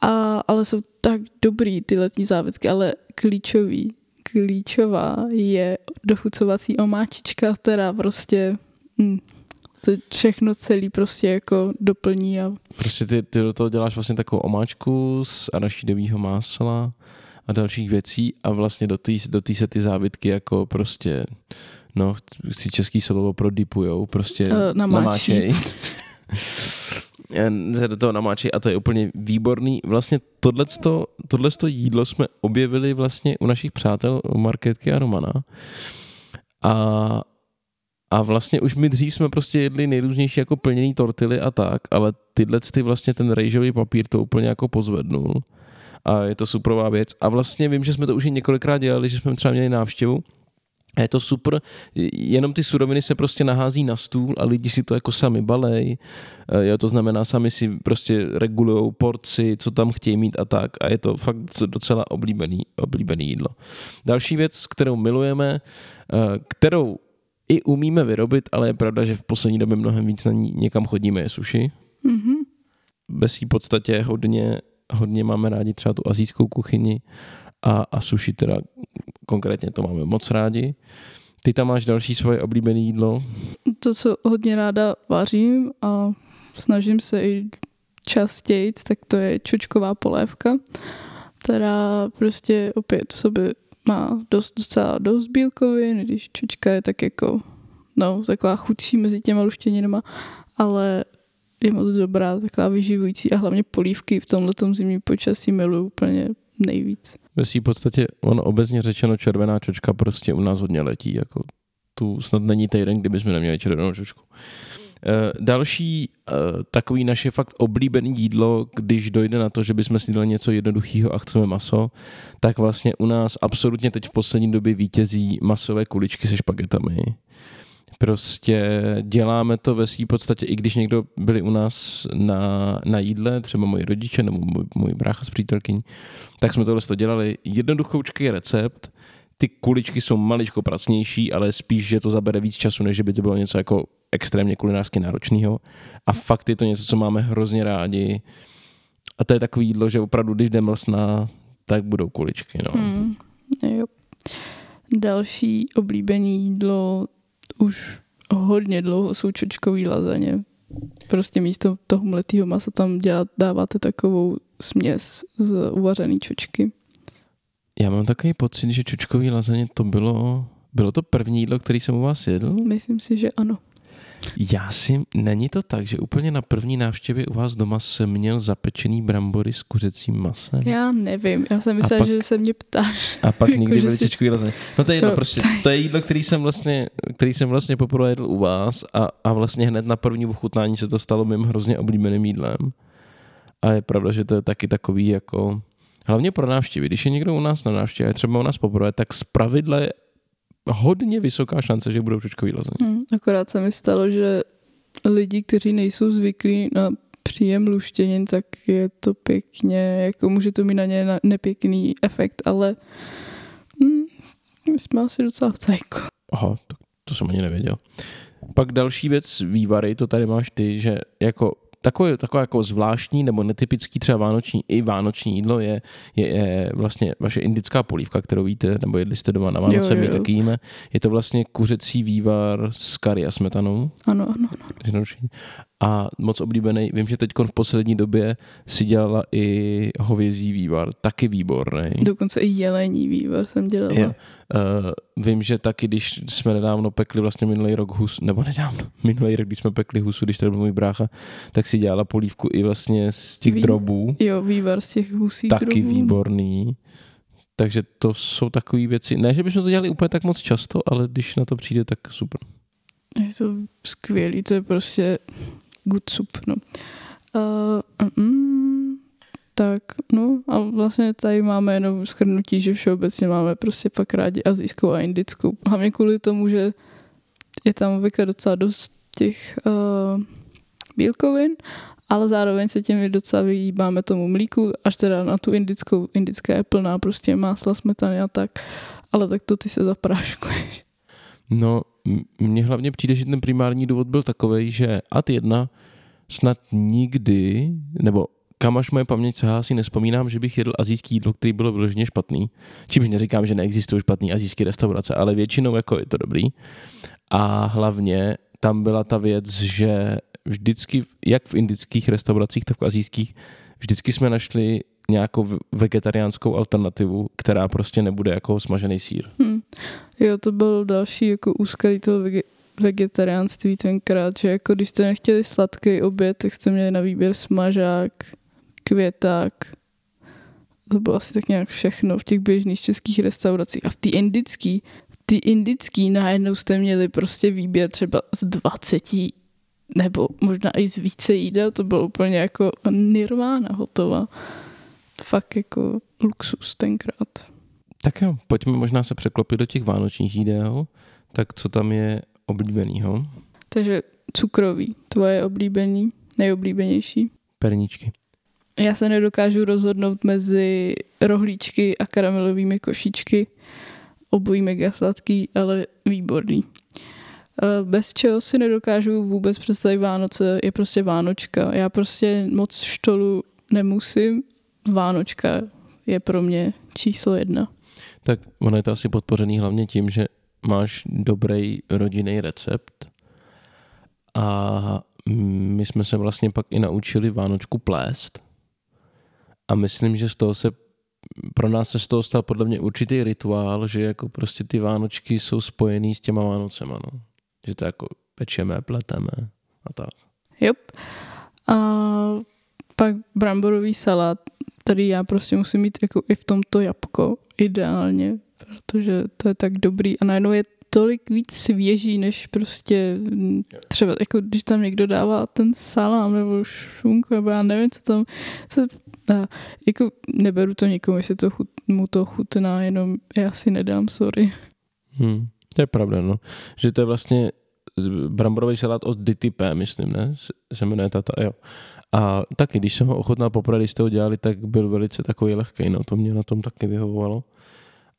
A, ale jsou tak dobrý ty letní závitky, ale klíčový klíčová je dochucovací omáčička, která prostě hm, to všechno celý prostě jako doplní. A... Prostě ty, ty do toho děláš vlastně takovou omáčku z arašidového másla a dalších věcí a vlastně do té do tý se ty závitky jako prostě no, si český slovo prodipujou, prostě uh, namáčí. namáčej. se do toho namáčí a to je úplně výborný. Vlastně tohleto, tohleto jídlo jsme objevili vlastně u našich přátel, u Marketky a Romana. A, a vlastně už my dřív jsme prostě jedli nejrůznější jako plněný tortily a tak, ale tyhle ty vlastně ten rejžový papír to úplně jako pozvednul. A je to superová věc. A vlastně vím, že jsme to už i několikrát dělali, že jsme třeba měli návštěvu a je to super, jenom ty suroviny se prostě nahází na stůl a lidi si to jako sami balej. Eh, jo, to znamená, sami si prostě regulují porci, co tam chtějí mít a tak. A je to fakt docela oblíbený, oblíbený jídlo. Další věc, kterou milujeme, eh, kterou i umíme vyrobit, ale je pravda, že v poslední době mnohem víc na ní někam chodíme, je sushi. Mm-hmm. Bez jí podstatě hodně, hodně máme rádi třeba tu azijskou kuchyni a, a sushi teda konkrétně to máme moc rádi. Ty tam máš další svoje oblíbené jídlo? To, co hodně ráda vařím a snažím se i častěji, tak to je čočková polévka, která prostě opět v sobě má dost, docela dost bílkovin, když čočka je tak jako no, taková chudší mezi těma luštěninama, ale je moc dobrá, taková vyživující a hlavně polívky v tomhle zimním počasí miluju úplně nejvíc. V podstatě, ono obecně řečeno, červená čočka prostě u nás hodně letí, jako tu snad není týden, kdyby jsme neměli červenou čočku. Eh, další eh, takový naše fakt oblíbený jídlo, když dojde na to, že bychom si dali něco jednoduchého a chceme maso, tak vlastně u nás absolutně teď v poslední době vítězí masové kuličky se špagetami. Prostě děláme to ve své podstatě, i když někdo byli u nás na, na jídle, třeba moji rodiče nebo můj, můj brácha s přítelkyní, tak jsme tohle to dělali. Jednoduchoučký recept, ty kuličky jsou maličko pracnější, ale spíš, že to zabere víc času, než by to bylo něco jako extrémně kulinářsky náročného. A fakt je to něco, co máme hrozně rádi. A to je takový jídlo, že opravdu, když jde mlsná, tak budou kuličky. No. Hmm, jo. Další oblíbené jídlo už hodně dlouho jsou čočkový lazaně. Prostě místo toho mletého masa tam dělat, dáváte takovou směs z uvařené čočky. Já mám takový pocit, že čočkový lazaně to bylo, bylo to první jídlo, který jsem u vás jedl? Myslím si, že ano. Já si, není to tak, že úplně na první návštěvě u vás doma jsem měl zapečený brambory s kuřecím masem? Já nevím, já jsem myslela, že se mě ptáš. A pak jako, nikdy byly si... lazaně. No to je jedno, no, prostě, to je jídlo, který jsem vlastně, který jsem vlastně poprvé jedl u vás a, a vlastně hned na první ochutnání se to stalo mým hrozně oblíbeným jídlem. A je pravda, že to je taky takový jako hlavně pro návštěvy. Když je někdo u nás na návštěvě, třeba u nás poprvé, tak z pravidla je hodně vysoká šance, že budou čočkový lazaně. Hmm, akorát se mi stalo, že lidi, kteří nejsou zvyklí na příjem luštěnin, tak je to pěkně, jako může to mít na ně nepěkný efekt, ale hm, my jsme asi docela v cajku. Aha, to, to jsem ani nevěděl. Pak další věc, vývary, to tady máš ty, že jako takové, takové jako zvláštní nebo netypický třeba vánoční i vánoční jídlo je, je, je vlastně vaše indická polívka, kterou víte, nebo jedli jste doma na Vánoce, jo, jo. my taky jíme. Je to vlastně kuřecí vývar s kary a smetanou. Ano, ano, ano a moc oblíbený. Vím, že teď v poslední době si dělala i hovězí vývar, taky výborný. Dokonce i jelení vývar jsem dělala. Je. Uh, vím, že taky, když jsme nedávno pekli vlastně minulý rok hus, nebo nedávno, minulý rok, když jsme pekli husu, když tady byl můj brácha, tak si dělala polívku i vlastně z těch Ví, drobů. Jo, vývar z těch husí Taky drobů. výborný. Takže to jsou takové věci. Ne, že bychom to dělali úplně tak moc často, ale když na to přijde, tak super. Je to skvělý, to je prostě good soup, no. Uh, mm, tak, no a vlastně tady máme jenom schrnutí, že všeobecně máme prostě pak rádi azijskou a indickou. Hlavně kvůli tomu, že je tam obvykle docela dost těch uh, bílkovin, ale zároveň se těmi docela vyjíbáme tomu mlíku, až teda na tu indickou, indická je plná prostě másla, smetany a tak, ale tak to ty se zapráškuješ. No, mně hlavně přijde, že ten primární důvod byl takový, že ad jedna snad nikdy, nebo kam až moje paměť se si nespomínám, že bych jedl azijský jídlo, který bylo vyloženě špatný. Čímž neříkám, že neexistují špatný azijské restaurace, ale většinou jako je to dobrý. A hlavně tam byla ta věc, že vždycky, jak v indických restauracích, tak v azijských, vždycky jsme našli nějakou vegetariánskou alternativu, která prostě nebude jako smažený sír. Hmm. Jo, to byl další jako úskalí toho vege- vegetariánství tenkrát, že jako když jste nechtěli sladký oběd, tak jste měli na výběr smažák, květák, to bylo asi tak nějak všechno v těch běžných českých restauracích. A v té indický, ty indický najednou jste měli prostě výběr třeba z 20 nebo možná i z více jídel, to bylo úplně jako nirvána hotová. Fakt jako luxus tenkrát. Tak jo, pojďme možná se překlopit do těch vánočních jídel. Tak co tam je oblíbenýho? Takže cukrový, tvoje oblíbený, nejoblíbenější? Perníčky. Já se nedokážu rozhodnout mezi rohlíčky a karamelovými košičky. Obojí mega sladký, ale výborný. Eh, bez čeho si nedokážu vůbec představit Vánoce, je prostě Vánočka. Já prostě moc štolu nemusím. Vánočka je pro mě číslo jedna. Tak ono je to asi podpořený hlavně tím, že máš dobrý rodinný recept a my jsme se vlastně pak i naučili Vánočku plést a myslím, že z toho se pro nás se z toho stal podle mě určitý rituál, že jako prostě ty Vánočky jsou spojený s těma Vánocema, no. Že to jako pečeme, pleteme a tak. Yep. A pak bramborový salát, který já prostě musím mít jako i v tomto jabko, ideálně, protože to je tak dobrý a najednou je tolik víc svěží, než prostě třeba, jako když tam někdo dává ten salám nebo šunku, nebo já nevím, co tam, co, a, jako neberu to někomu, jestli to chut, mu to chutná, jenom já si nedám, sorry. Hmm, to je pravda, no. Že to je vlastně bramborový salát od DTP, myslím, ne? Se jmenuje tata, jo. A taky, když jsem ho ochotnal poprvé, když jste ho dělali, tak byl velice takový lehký, no to mě na tom taky vyhovovalo.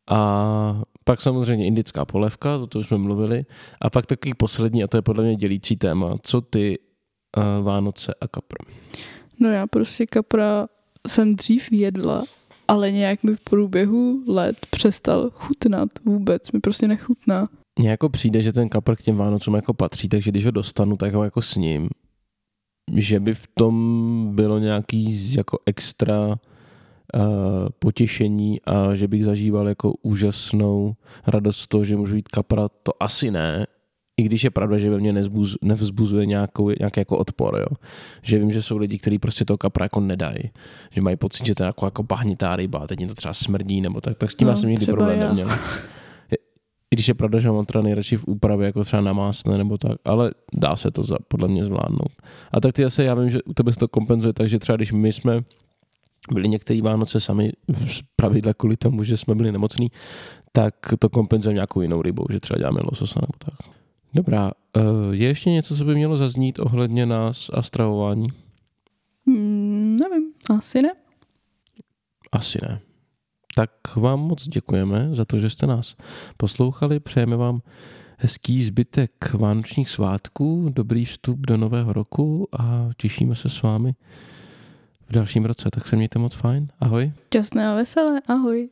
A pak samozřejmě indická polévka, to, to už jsme mluvili. A pak takový poslední, a to je podle mě dělící téma, co ty uh, Vánoce a kapr? No já prostě kapra jsem dřív jedla, ale nějak mi v průběhu let přestal chutnat vůbec, mi prostě nechutná. Mně jako přijde, že ten kapr k těm Vánocům jako patří, takže když ho dostanu, tak ho jako s ním. Že by v tom bylo nějaký jako extra uh, potěšení a že bych zažíval jako úžasnou radost z toho, že můžu jít kapra, to asi ne, i když je pravda, že ve mně nezbuz, nevzbuzuje nějakou, nějaký jako odpor, jo. Že vím, že jsou lidi, kteří prostě toho kapra jako nedají. Že mají pocit, že to je jako, jako bahnitá ryba, teď mě to třeba smrdí, nebo tak, tak s tím no, já jsem nikdy problém já. neměl. I když je pravda, že mám teda nejradši v úpravě jako třeba na másle nebo tak, ale dá se to za, podle mě zvládnout. A tak ty zase, já vím, že u tebe se to kompenzuje tak, že třeba když my jsme byli některý Vánoce sami z pravidla kvůli tomu, že jsme byli nemocní, tak to kompenzujeme nějakou jinou rybou, že třeba děláme lososa nebo tak. Dobrá, eh, je ještě něco, co by mělo zaznít ohledně nás a stravování? Hmm, nevím, asi ne. Asi ne. Tak vám moc děkujeme za to, že jste nás poslouchali. Přejeme vám hezký zbytek vánočních svátků, dobrý vstup do nového roku a těšíme se s vámi v dalším roce. Tak se mějte moc fajn. Ahoj. Časné a veselé. Ahoj.